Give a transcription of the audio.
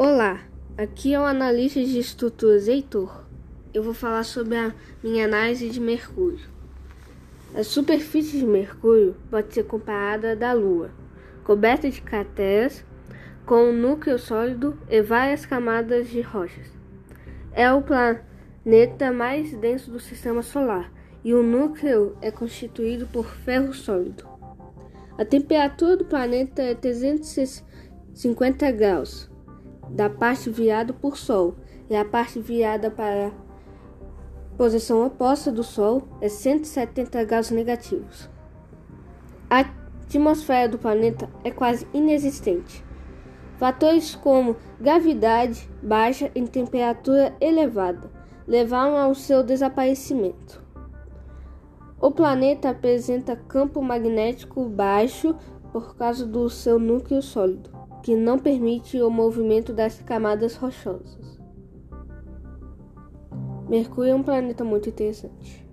Olá, aqui é o analista de estruturas Heitor. Eu vou falar sobre a minha análise de Mercúrio. A superfície de Mercúrio pode ser comparada à da Lua, coberta de crateras, com um núcleo sólido e várias camadas de rochas. É o planeta mais denso do sistema solar e o núcleo é constituído por ferro sólido. A temperatura do planeta é 350 graus da parte virada por Sol e a parte virada para posição oposta do Sol é 170 graus negativos. A atmosfera do planeta é quase inexistente. Fatores como gravidade baixa e temperatura elevada levaram ao seu desaparecimento. O planeta apresenta campo magnético baixo por causa do seu núcleo sólido que não permite o movimento das camadas rochosas. Mercúrio é um planeta muito interessante.